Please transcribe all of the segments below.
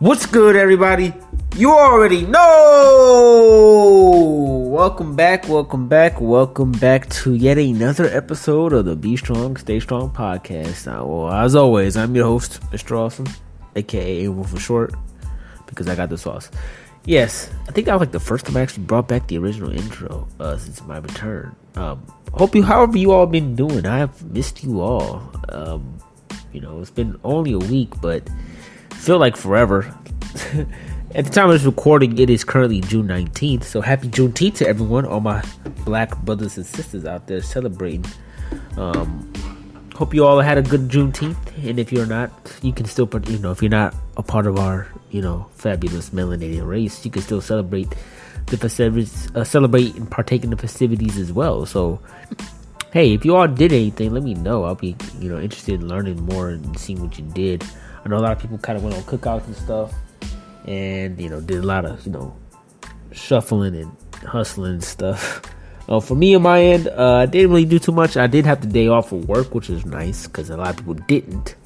What's good, everybody? You already know. Welcome back, welcome back, welcome back to yet another episode of the Be Strong, Stay Strong podcast. Uh, well, as always, I'm your host, Mr. Awesome, aka A1 for short, because I got the sauce. Yes, I think that was like the first time I actually brought back the original intro uh, since my return. Um, hope you, however you all been doing, I have missed you all. Um, you know, it's been only a week, but feel like forever. At the time of this recording, it is currently June 19th. So happy Juneteenth to everyone, all my black brothers and sisters out there celebrating. Um, hope you all had a good Juneteenth. And if you're not, you can still, you know, if you're not a part of our, you know, fabulous melanated race, you can still celebrate the festivities, uh, celebrate and partake in the festivities as well. So, hey, if you all did anything, let me know. I'll be, you know, interested in learning more and seeing what you did. I know a lot of people kind of went on cookouts and stuff, and you know did a lot of you know shuffling and hustling and stuff. Uh, for me on my end, uh, I didn't really do too much. I did have the day off for work, which is nice because a lot of people didn't,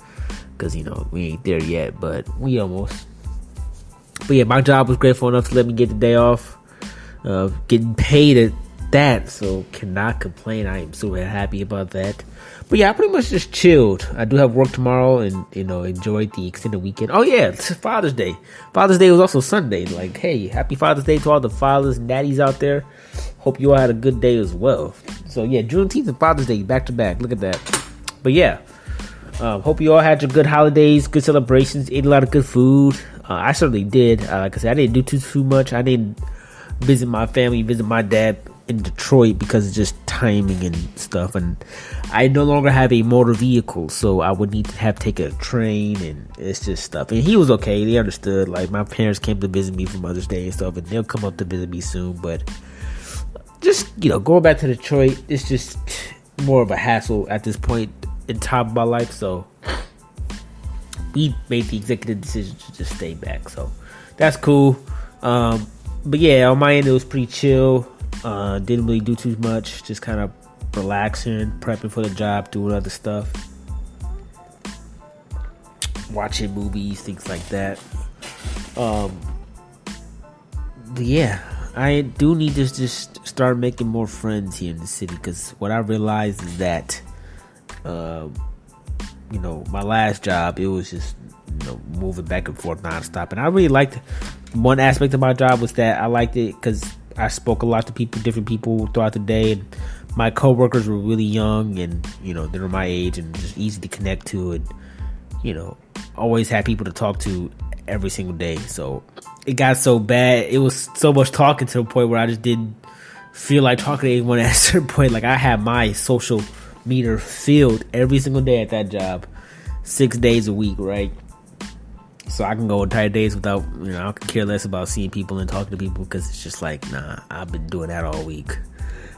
because you know we ain't there yet, but we almost. But yeah, my job was grateful enough to let me get the day off. Uh, getting paid at that, so cannot complain. I am super happy about that. But yeah, I pretty much just chilled. I do have work tomorrow and, you know, enjoyed the extended weekend. Oh yeah, Father's Day. Father's Day was also Sunday. Like, hey, happy Father's Day to all the fathers and daddies out there. Hope you all had a good day as well. So yeah, Juneteenth and Father's Day back to back. Look at that. But yeah, um, hope you all had your good holidays, good celebrations, ate a lot of good food. Uh, I certainly did. Uh, like I said, I didn't do too too much. I didn't visit my family, visit my dad in Detroit because just timing and stuff. And I no longer have a motor vehicle, so I would need to have take a train and it's just stuff. And he was okay; they understood. Like my parents came to visit me for Mother's Day and stuff, and they'll come up to visit me soon. But just you know, going back to Detroit, it's just more of a hassle at this point in time of my life. So we made the executive decision to just stay back. So that's cool. Um, but yeah, on my end, it was pretty chill. Uh, didn't really do too much, just kind of relaxing, prepping for the job, doing other stuff, watching movies, things like that. Um, yeah, I do need to just start making more friends here in the city because what I realized is that, uh, you know, my last job it was just you know moving back and forth nonstop, and I really liked one aspect of my job was that I liked it because I spoke a lot to people, different people throughout the day, and my coworkers were really young, and you know they were my age and just easy to connect to, and you know always had people to talk to every single day. So it got so bad, it was so much talking to the point where I just didn't feel like talking to anyone at a certain point. Like I had my social meter filled every single day at that job, six days a week, right? So I can go entire days without, you know, I can care less about seeing people and talking to people because it's just like, nah, I've been doing that all week.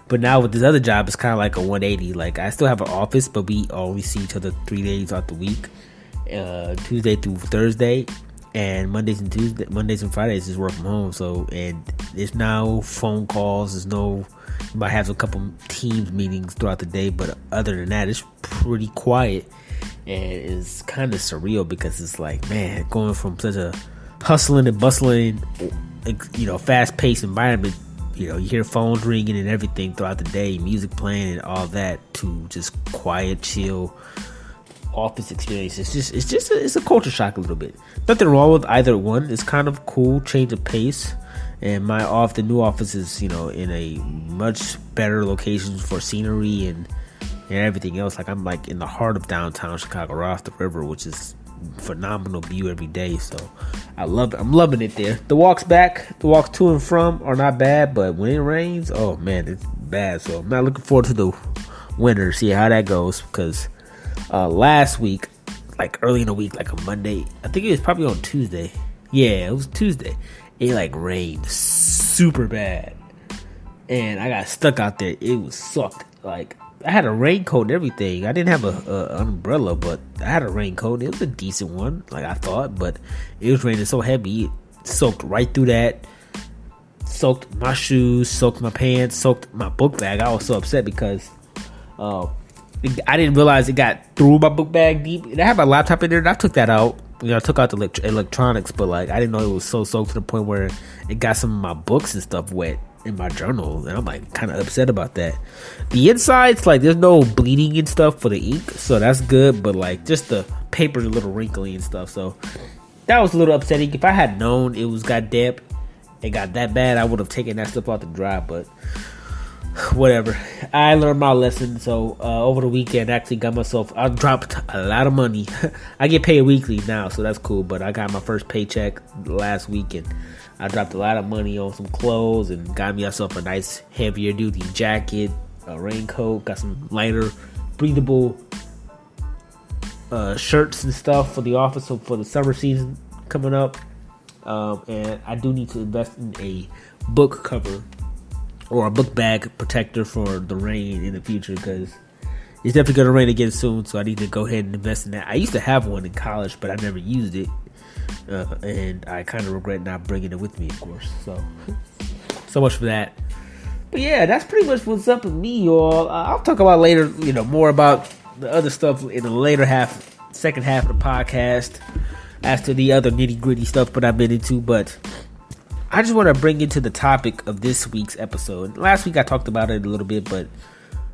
But now with this other job, it's kind of like a 180. Like I still have an office, but we always see each other three days out the week, uh, Tuesday through Thursday, and Mondays and Tuesday, Mondays and Fridays is work from home. So and there's no phone calls. There's no. You might have a couple teams meetings throughout the day, but other than that, it's pretty quiet and it's kind of surreal because it's like, man, going from such a hustling and bustling, you know, fast paced environment, you know, you hear phones ringing and everything throughout the day, music playing and all that, to just quiet, chill office experience. It's just, it's just, a, it's a culture shock a little bit. Nothing wrong with either one. It's kind of cool, change of pace. And my off the new office is, you know, in a much better location for scenery and and everything else. Like I'm like in the heart of downtown Chicago, right off the river, which is phenomenal view every day. So I love it. I'm loving it there. The walks back, the walks to and from are not bad, but when it rains, oh man, it's bad. So I'm not looking forward to the winter. See how that goes because uh, last week, like early in the week, like a Monday, I think it was probably on Tuesday. Yeah, it was Tuesday. It like rained super bad, and I got stuck out there. It was sucked. Like I had a raincoat and everything. I didn't have a, a, umbrella, but I had a raincoat. It was a decent one, like I thought. But it was raining so heavy, it soaked right through that. Soaked my shoes, soaked my pants, soaked my book bag. I was so upset because uh, I didn't realize it got through my book bag deep. And I had my laptop in there, and I took that out. you know, I took out the elect- electronics, but like I didn't know it was so soaked to the point where it got some of my books and stuff wet in my journal, and I'm like kind of upset about that. The insides, like there's no bleeding and stuff for the ink, so that's good. But like just the paper's a little wrinkly and stuff, so that was a little upsetting. If I had known it was got damp, it got that bad, I would have taken that stuff out to dry. But whatever. I learned my lesson. So uh, over the weekend, I actually got myself. I dropped a lot of money. I get paid weekly now, so that's cool. But I got my first paycheck last weekend. I dropped a lot of money on some clothes and got myself a nice heavier duty jacket, a raincoat, got some lighter, breathable uh, shirts and stuff for the office for the summer season coming up. Um, and I do need to invest in a book cover or a book bag protector for the rain in the future because it's definitely going to rain again soon. So I need to go ahead and invest in that. I used to have one in college, but I never used it, uh, and I kind of regret not bringing it with me, of course. So, so much for that. But yeah, that's pretty much what's up with me, y'all. Uh, I'll talk about later, you know, more about the other stuff in the later half, second half of the podcast, after the other nitty gritty stuff that I've been into. But I just want to bring into the topic of this week's episode. Last week I talked about it a little bit, but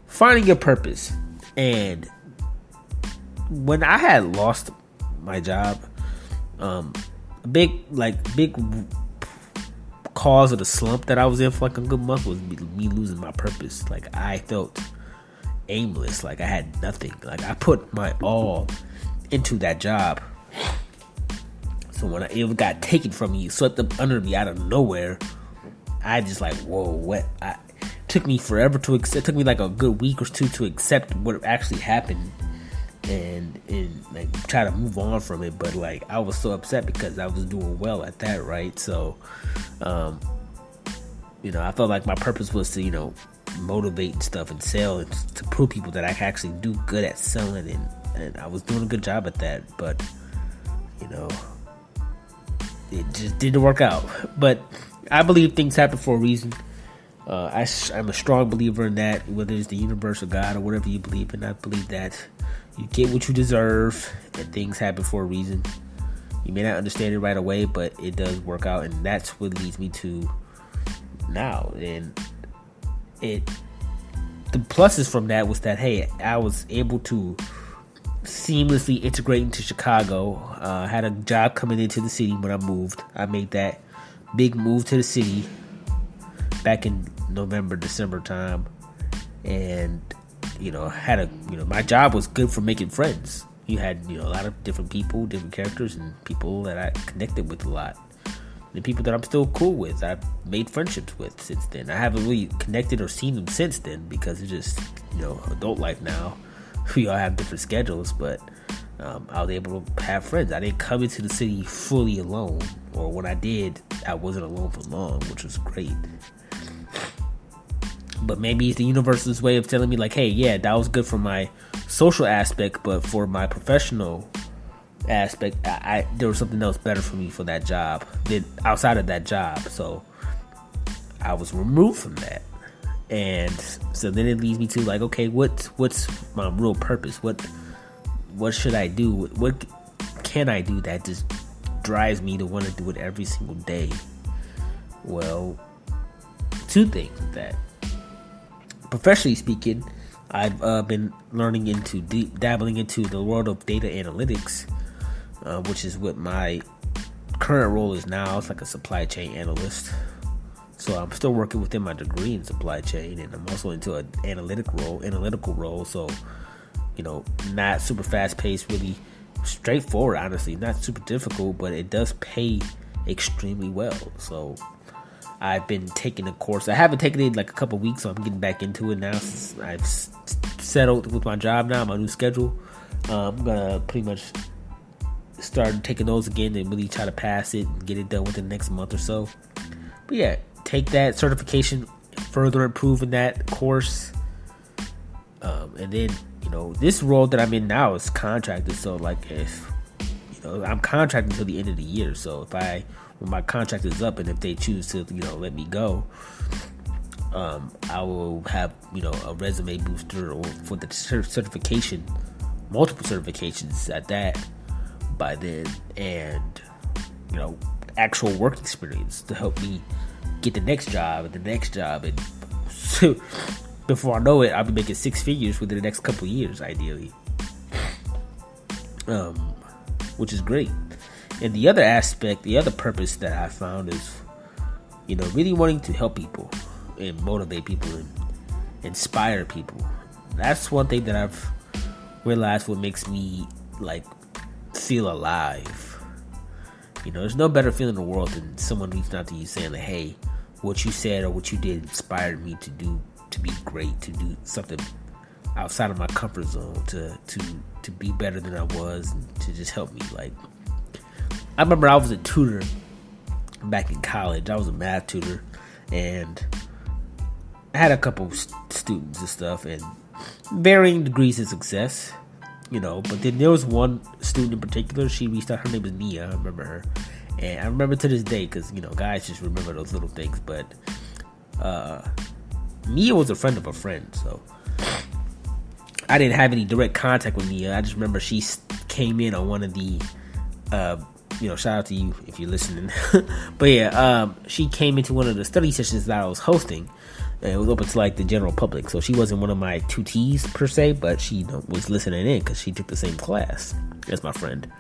finding your purpose. And when I had lost my job, um, a big like big cause of the slump that I was in for like a good month was me losing my purpose. Like I felt aimless, like I had nothing. Like I put my all into that job so when I, it got taken from me, swept up under me out of nowhere, I just like, whoa, what? I, took me forever to accept. It took me like a good week or two to accept what actually happened, and and like try to move on from it. But like I was so upset because I was doing well at that, right? So, um, you know, I felt like my purpose was to you know motivate and stuff and sell and to prove people that I can actually do good at selling and and I was doing a good job at that, but you know it just didn't work out. But I believe things happen for a reason. Uh, I, am a strong believer in that, whether it's the universe or God or whatever you believe in. I believe that you get what you deserve and things happen for a reason. You may not understand it right away, but it does work out, and that's what leads me to now. And it, the pluses from that was that hey, I was able to seamlessly integrate into Chicago. Uh, had a job coming into the city when I moved. I made that big move to the city back in November, December time, and you know had a you know my job was good for making friends. You had you know a lot of different people, different characters, and people that I connected with a lot. The people that I'm still cool with, I've made friendships with since then. I haven't really connected or seen them since then because it's just you know adult life now we all have different schedules, but um, I was able to have friends. I didn't come into the city fully alone, or when I did, I wasn't alone for long, which was great. But maybe it's the universe's way of telling me, like, hey, yeah, that was good for my social aspect, but for my professional aspect, I, I there was something else better for me for that job than outside of that job. So I was removed from that. And so then it leads me to like okay what what's my real purpose? What what should i do? What can i do that just drives me to want to do it every single day? Well two things that professionally speaking i've uh, been learning into deep dabbling into the world of data analytics uh, which is what my current role is now it's like a supply chain analyst so I'm still working within my degree in supply chain, and I'm also into an analytic role, analytical role. So, you know, not super fast paced, really straightforward. Honestly, not super difficult, but it does pay extremely well. So, I've been taking a course. I haven't taken it in like a couple weeks, so I'm getting back into it now. Since I've settled with my job now, my new schedule. Uh, I'm gonna pretty much start taking those again and really try to pass it and get it done within the next month or so. But yeah, take that certification, further improve in that course. Um, and then, you know, this role that I'm in now is contracted. So, like, if, you know, I'm contracted until the end of the year. So, if I, when my contract is up and if they choose to, you know, let me go, um, I will have, you know, a resume booster or for the certification, multiple certifications at that. by then, and you know, actual work experience to help me get the next job and the next job, and so before I know it, I'll be making six figures within the next couple years, ideally. Um, which is great. And the other aspect, the other purpose that I found is, you know, really wanting to help people and motivate people and inspire people. That's one thing that I've realized what makes me like feel alive. You know, there's no better feeling in the world than someone reaching out to you saying like, "Hey, what you said or what you did inspired me to do to be great, to do something outside of my comfort zone, to to to be better than I was, and to just help me." Like, I remember I was a tutor back in college. I was a math tutor, and I had a couple students and stuff, and varying degrees of success you know. But then there was one student in particular. She reached out. Her name was Nia. I remember her, and I remember to this day because you know guys just remember those little things. But uh, Nia was a friend of a friend, so I didn't have any direct contact with Nia. I just remember she came in on one of the. Uh, you know, shout out to you if you're listening. but yeah, um, she came into one of the study sessions that I was hosting, and it was open to like the general public. So she wasn't one of my tutees per se, but she you know, was listening in because she took the same class as my friend,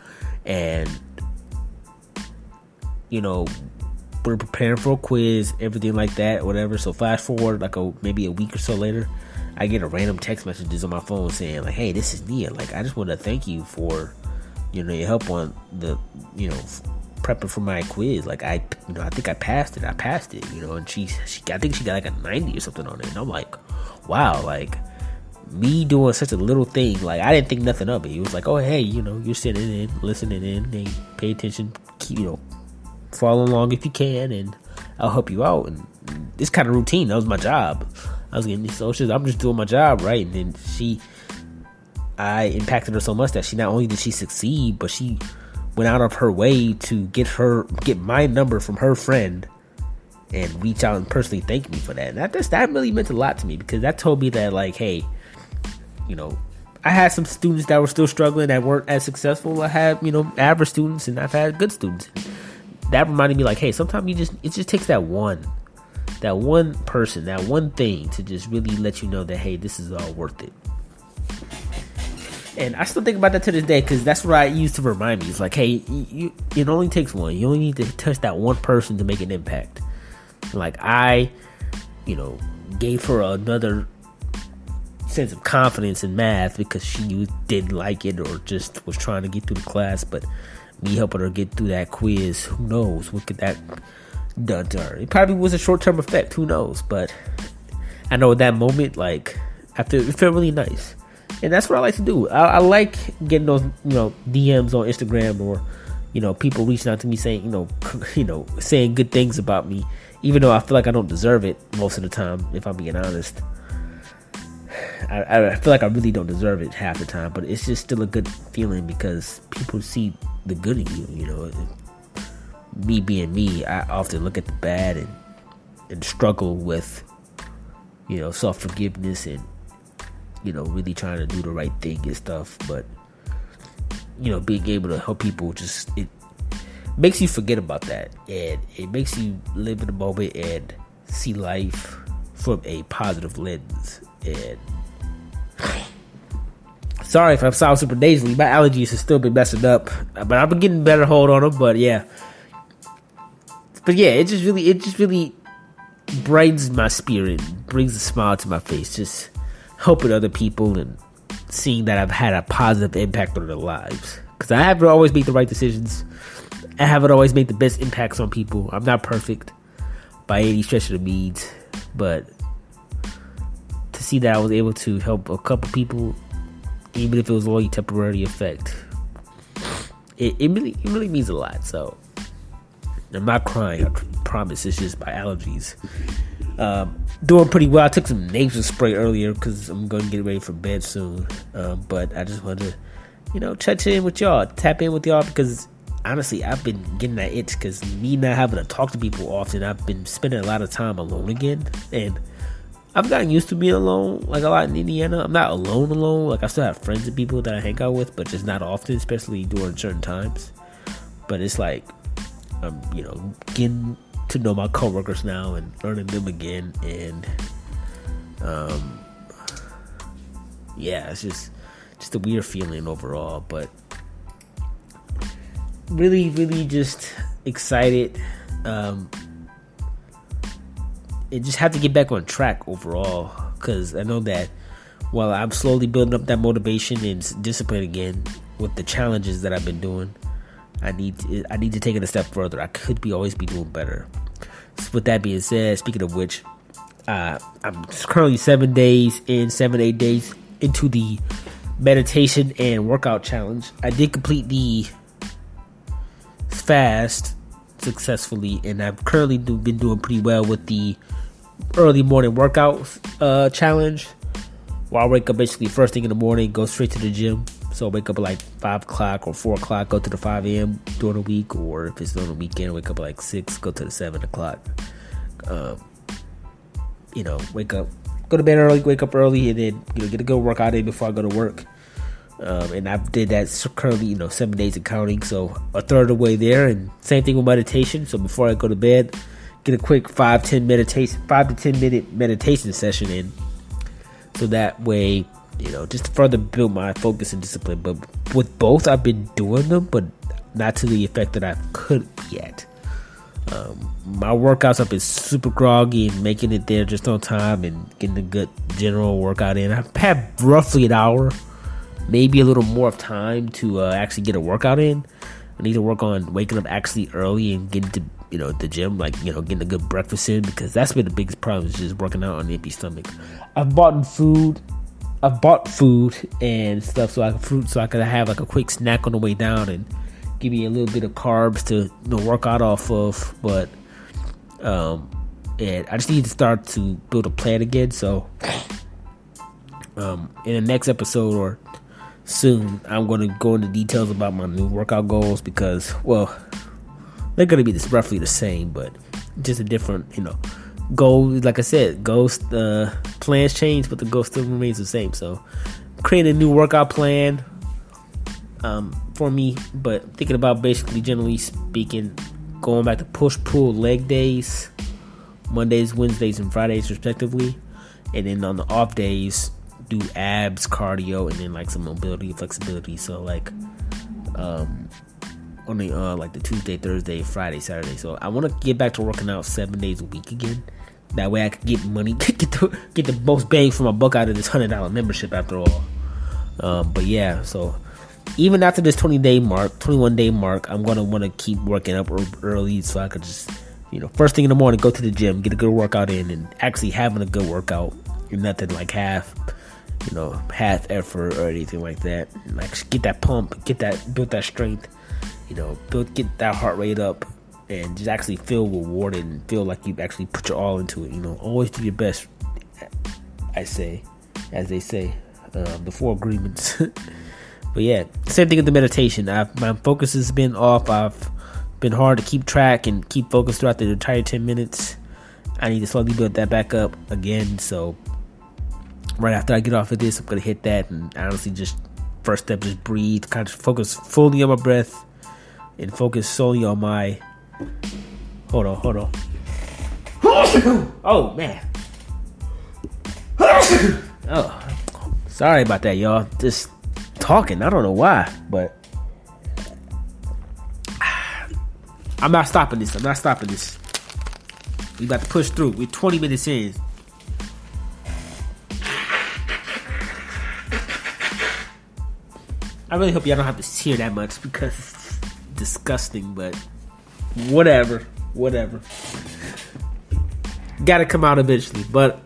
and you know we're preparing for a quiz, everything like that, whatever. So fast forward like a maybe a week or so later, I get a random text messages on my phone saying like, "Hey, this is Nia. Like, I just want to thank you for you know your help on the you know prepping for my quiz. Like I, you know, I think I passed it. I passed it, you know, and she, she, I think she got like a 90 or something on it. And I'm like, wow, like me doing such a little thing, like I didn't think nothing of it. It was like, oh, hey, you know, you're sitting in, listening in, hey, pay attention, keep, you know, follow along if you can, and I'll help you out. And this kind of routine, that was my job. I was getting these socials. I'm just doing my job, right? And then she, I impacted her so much that she not only did she succeed, but she went out of her way to get her get my number from her friend and reach out and personally thank me for that. And that just that really meant a lot to me because that told me that like, hey, you know, I had some students that were still struggling that weren't as successful. I had, you know, average students and I've had good students. That reminded me like, hey, sometimes you just it just takes that one that one person, that one thing to just really let you know that hey, this is all worth it. And I still think about that to this day because that's what I used to remind me. It's like, hey, you, it only takes one. You only need to touch that one person to make an impact. Like I, you know, gave her another sense of confidence in math because she didn't like it or just was trying to get through the class. But me helping her get through that quiz, who knows what could that done to her? It probably was a short term effect. Who knows? But I know at that moment, like after it felt really nice and that's what I like to do. I, I, like getting those, you know, DMs on Instagram or, you know, people reaching out to me saying, you know, you know, saying good things about me, even though I feel like I don't deserve it most of the time, if I'm being honest. I, I feel like I really don't deserve it half the time, but it's just still a good feeling because people see the good in you. You know, me being me, I often look at the bad and and struggle with, you know, self forgiveness and you know, really trying to do the right thing and stuff. But you know, being able to help people just it makes you forget about that, and it makes you live in the moment and see life from a positive lens. And sorry if I sound super nasally, my allergies have still been messing up, but I've been getting better hold on them. But yeah, but yeah, it just really, it just really brightens my spirit, brings a smile to my face. Just helping other people and seeing that I've had a positive impact on their lives. Because I haven't always made the right decisions. I haven't always made the best impacts on people. I'm not perfect by any stretch of the means, but to see that I was able to help a couple people, even if it was only temporary effect, it, it really it really means a lot. So I'm not crying. Promise. It's just my allergies. Um, doing pretty well. I took some nasal spray earlier because I'm going to get ready for bed soon. Um, but I just wanted to, you know, touch in with y'all, tap in with y'all because honestly, I've been getting that itch because me not having to talk to people often, I've been spending a lot of time alone again. And I've gotten used to being alone, like a lot in Indiana. I'm not alone, alone. Like I still have friends and people that I hang out with, but just not often, especially during certain times. But it's like I'm, you know, getting to know my coworkers now and learning them again, and um, yeah, it's just just a weird feeling overall, but really, really just excited. Um, and just have to get back on track overall because I know that while I'm slowly building up that motivation and discipline again with the challenges that I've been doing, I need to, I need to take it a step further. I could be always be doing better. So with that being said, speaking of which, uh, I'm currently seven days in, seven eight days into the meditation and workout challenge. I did complete the fast successfully, and I've currently do, been doing pretty well with the early morning workout uh, challenge. Where I wake up basically first thing in the morning, go straight to the gym. So I wake up at like five o'clock or four o'clock, go to the five a.m. during the week, or if it's during the weekend, wake up at like six, go to the seven o'clock. Um, you know, wake up, go to bed early, wake up early, and then you know get a good workout in before I go to work. Um, and I did that currently, you know, seven days of counting, so a third of the way there. And same thing with meditation. So before I go to bed, get a quick five ten meditation, five to ten minute meditation session in, so that way, you know, just to further build my focus and discipline. But with both, I've been doing them, but not to the effect that I could yet. Um, my workouts have been super groggy and making it there just on time and getting a good general workout in. I've had roughly an hour maybe a little more of time to uh, actually get a workout in. I need to work on waking up actually early and getting to you know the gym, like you know getting a good breakfast in because that's been the biggest problem is just working out on an empty stomach. I've bought food. I've bought food and stuff so I can fruit so I can have like a quick snack on the way down and give me a little bit of carbs to you know, work out off of. But um, and I just need to start to build a plan again. So um, in the next episode or soon I'm going to go into details about my new workout goals because, well, they're going to be this roughly the same, but just a different, you know, goal. Like I said, goals, uh, plans change, but the goal still remains the same. So, create a new workout plan um, for me, but thinking about basically, generally speaking, going back to push pull leg days, Mondays, Wednesdays, and Fridays, respectively. And then on the off days, do abs, cardio, and then like some mobility, flexibility. So like, um, only uh like the Tuesday, Thursday, Friday, Saturday. So I want to get back to working out seven days a week again. That way I could get money, get the get the most bang for my buck out of this hundred dollar membership. After all, um, but yeah. So even after this twenty day mark, twenty one day mark, I'm gonna want to keep working up early so I could just you know first thing in the morning go to the gym, get a good workout in, and actually having a good workout. Nothing like half you know, half effort or anything like that. Like get that pump, get that build that strength, you know, build get that heart rate up and just actually feel rewarded and feel like you've actually put your all into it. You know, always do your best. I say, as they say, um, the four agreements. but yeah, same thing with the meditation. I've, my focus has been off. I've been hard to keep track and keep focused throughout the entire ten minutes. I need to slowly build that back up again. So right after I get off of this, I'm gonna hit that and honestly just first step, just breathe, kind of focus fully on my breath and focus solely on my. Hold on, hold on. oh man. oh, sorry about that, y'all. Just talking. I don't know why, but I'm not stopping this. I'm not stopping this. We got to push through. We're 20 minutes in. I really hope y'all don't have to hear that much because it's disgusting, but whatever. Whatever. Gotta come out eventually. But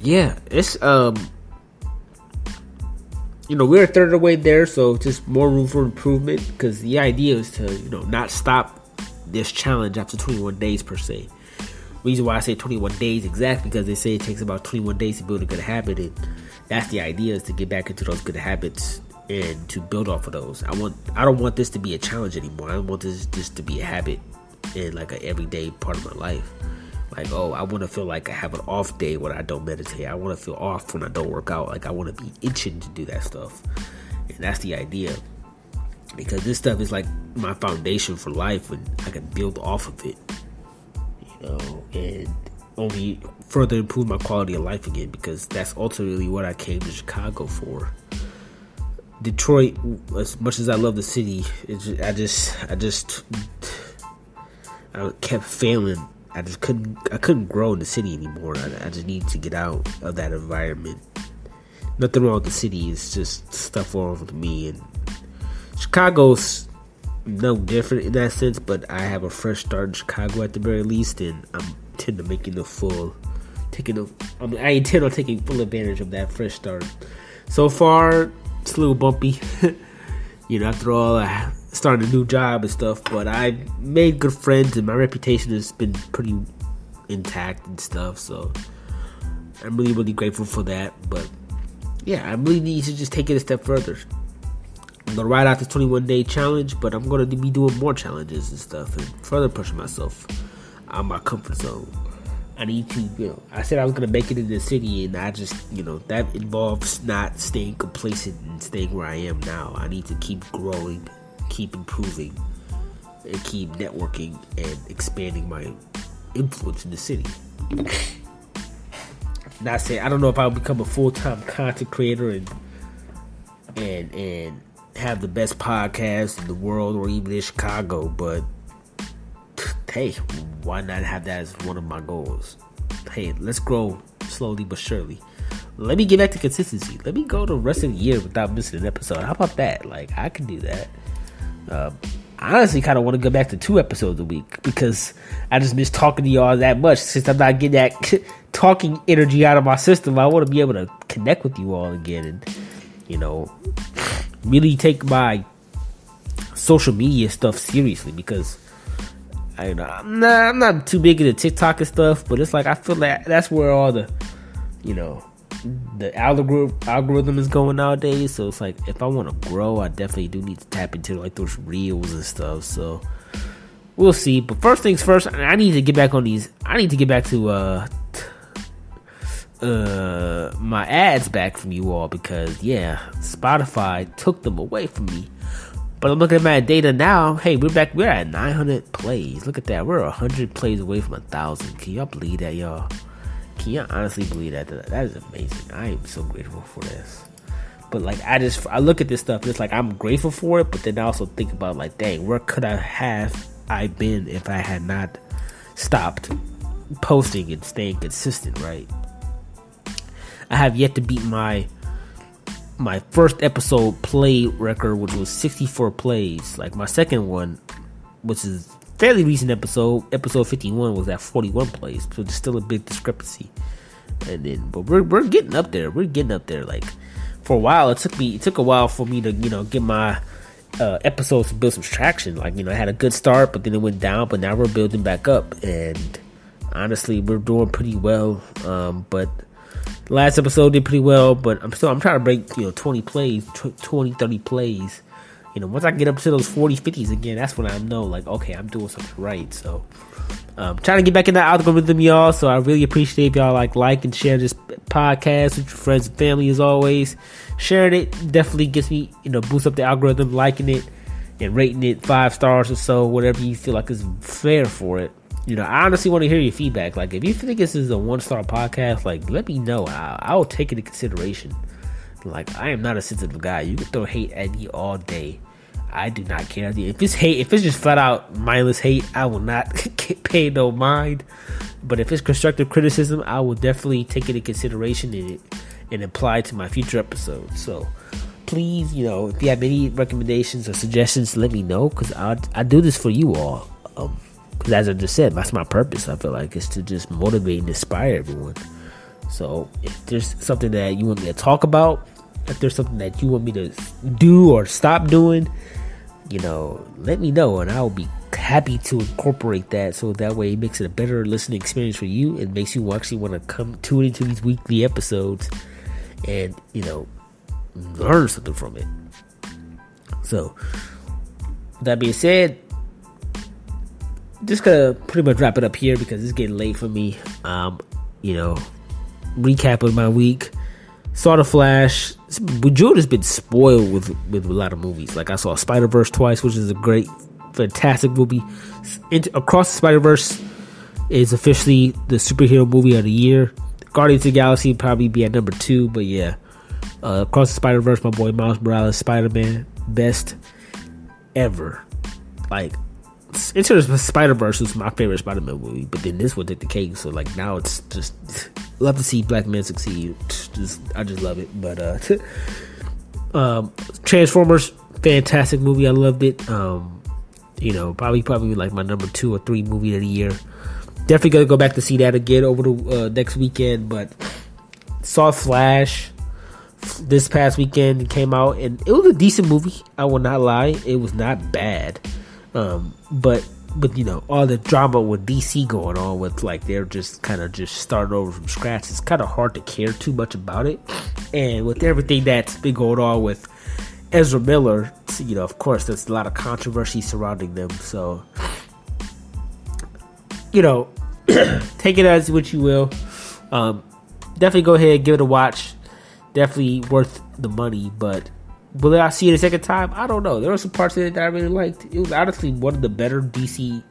yeah, it's um you know, we're a third of the way there, so just more room for improvement because the idea is to, you know, not stop this challenge after 21 days per se. Reason why I say 21 days exactly because they say it takes about 21 days to build a good habit, and that's the idea is to get back into those good habits and to build off of those. I want I don't want this to be a challenge anymore. I want this just to be a habit and like an everyday part of my life. Like, oh, I want to feel like I have an off day when I don't meditate. I want to feel off when I don't work out. Like, I want to be itching to do that stuff. And that's the idea. Because this stuff is like my foundation for life and I can build off of it. You know, and only further improve my quality of life again because that's ultimately what I came to Chicago for. Detroit, as much as I love the city, I just, I just, I kept failing. I just couldn't, I couldn't grow in the city anymore. I, I just needed to get out of that environment. Nothing wrong with the city. It's just stuff wrong with me. And Chicago's no different in that sense, but I have a fresh start in Chicago at the very least, and I'm intend to making the full, taking the, I, mean, I intend on taking full advantage of that fresh start. So far, it's a little bumpy. you know, after all, I started a new job and stuff, but I made good friends and my reputation has been pretty intact and stuff. So I'm really, really grateful for that. But yeah, I really need to just take it a step further. I'm gonna ride out the 21 day challenge, but I'm gonna be doing more challenges and stuff and further pushing myself out of my comfort zone. I need to, you know, I said I was gonna make it in the city, and I just, you know, that involves not staying complacent and staying where I am now. I need to keep growing, keep improving, and keep networking and expanding my influence in the city. not saying I don't know if I'll become a full time content creator and and and have the best podcast in the world or even in Chicago, but hey, why not have that as one of my goals? Hey, let's grow slowly but surely. Let me get back to consistency. Let me go the rest of the year without missing an episode. How about that? Like, I can do that. Um, I honestly kind of want to go back to two episodes a week because I just miss talking to y'all that much. Since I'm not getting that talking energy out of my system, I want to be able to connect with you all again and, you know, really take my social media stuff seriously because I I'm not, I'm not too big into TikTok and stuff, but it's like I feel like that's where all the, you know, the algorithm algorithm is going nowadays. So it's like if I want to grow, I definitely do need to tap into like those reels and stuff. So we'll see. But first things first, I need to get back on these. I need to get back to uh uh my ads back from you all because yeah, Spotify took them away from me. But I'm looking at my data now. Hey, we're back. We're at 900 plays. Look at that. We're 100 plays away from a thousand. Can y'all believe that, y'all? Can y'all honestly believe that? That is amazing. I am so grateful for this. But like, I just I look at this stuff. It's like I'm grateful for it, but then I also think about like, dang, where could I have I been if I had not stopped posting and staying consistent, right? I have yet to beat my my first episode play record, which was 64 plays. Like my second one, which is fairly recent episode, episode 51 was at 41 plays. So there's still a big discrepancy. And then, but we're we're getting up there. We're getting up there. Like for a while, it took me it took a while for me to you know get my uh, episodes to build some traction. Like you know, I had a good start, but then it went down. But now we're building back up, and honestly, we're doing pretty well. Um, but last episode did pretty well, but I'm still I'm trying to break you know 20 plays, 20 30 plays. You know, once I get up to those 40 50s again, that's when I know like okay, I'm doing something right. So, um, trying to get back in that algorithm, y'all. So I really appreciate if y'all like like and share this podcast with your friends and family as always. Sharing it definitely gets me you know boost up the algorithm, liking it and rating it five stars or so, whatever you feel like is fair for it you know, I honestly want to hear your feedback. Like, if you think this is a one star podcast, like, let me know. I, I will take it into consideration. Like, I am not a sensitive guy. You can throw hate at me all day. I do not care. If it's hate, if it's just flat out mindless hate, I will not pay no mind. But if it's constructive criticism, I will definitely take it into consideration and, it and apply to my future episodes. So, please, you know, if you have any recommendations or suggestions, let me know because I I do this for you all. Um, because as I just said, that's my purpose. I feel like it's to just motivate and inspire everyone. So if there's something that you want me to talk about, if there's something that you want me to do or stop doing, you know, let me know and I'll be happy to incorporate that so that way it makes it a better listening experience for you and makes you actually want to come tune into these weekly episodes and, you know, learn something from it. So, that being said, just gonna pretty much wrap it up here because it's getting late for me. Um, you know, recap of my week. Saw the Flash. June has been spoiled with with a lot of movies. Like I saw Spider Verse twice, which is a great, fantastic movie. Across the Spider Verse is officially the superhero movie of the year. Guardians of the Galaxy probably be at number two, but yeah, uh, Across the Spider Verse, my boy Miles Morales, Spider Man, best ever. Like Into the Spider Verse was my favorite Spider Man movie, but then this one take the cake. So like now it's just love to see black men succeed. Just I just love it. But uh, um, Transformers, fantastic movie. I loved it. Um, you know, probably probably like my number two or three movie of the year. Definitely gonna go back to see that again over the uh, next weekend. But saw Flash this past weekend came out and it was a decent movie. I will not lie, it was not bad. Um, but you know all the drama with DC going on with like they're just kind of just starting over from scratch. It's kind of hard to care too much about it, and with everything that's been going on with Ezra Miller, you know, of course, there's a lot of controversy surrounding them. So you know, take it as what you will. Um, definitely go ahead give it a watch. Definitely worth the money, but will I see it a second time? I don't know. There were some parts of it that I really liked. It was honestly one of the better DC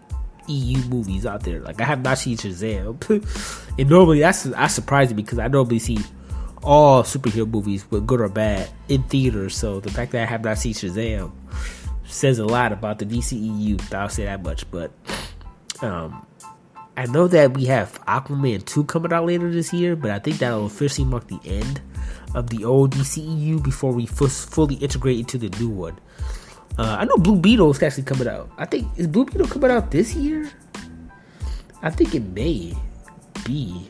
EU movies out there. Like I have not seen Shazam, and normally that's that's surprising because I normally see all superhero movies, whether good or bad, in theaters. So the fact that I have not seen Shazam says a lot about the DCEU. I'll say that much. But um, I know that we have Aquaman two coming out later this year, but I think that'll officially mark the end of the old DCEU before we f- fully integrate into the new one. Uh, I know Blue Beetle is actually coming out. I think is Blue Beetle coming out this year? I think it may be.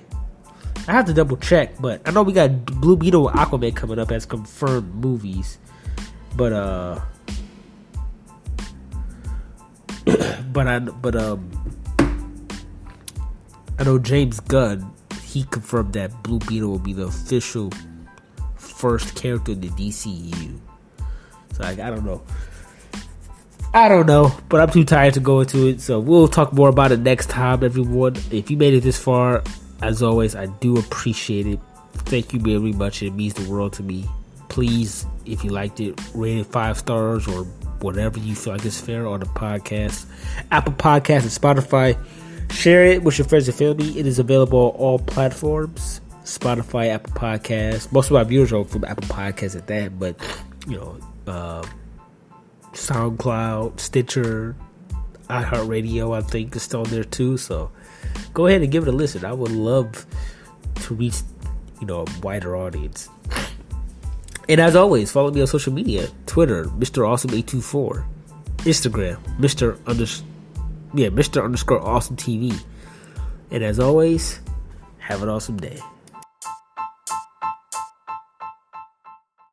I have to double check, but I know we got Blue Beetle and Aquaman coming up as confirmed movies. But uh but I but um I know James Gunn he confirmed that Blue Beetle will be the official first character in the DCU. So like, I don't know. I don't know, but I'm too tired to go into it. So we'll talk more about it next time, everyone. If you made it this far, as always, I do appreciate it. Thank you very much. It means the world to me. Please, if you liked it, rate it five stars or whatever you feel like is fair on the podcast. Apple Podcast and Spotify. Share it with your friends and family. It is available on all platforms. Spotify, Apple Podcasts. Most of my viewers are from Apple Podcasts at that, but you know, uh, SoundCloud, Stitcher, iHeartRadio, I think is still there too. So go ahead and give it a listen. I would love to reach, you know, a wider audience. And as always, follow me on social media: Twitter, Mr. Awesome eight two four, Instagram, Mr. Under, yeah, Mr. Underscore Awesome TV. And as always, have an awesome day.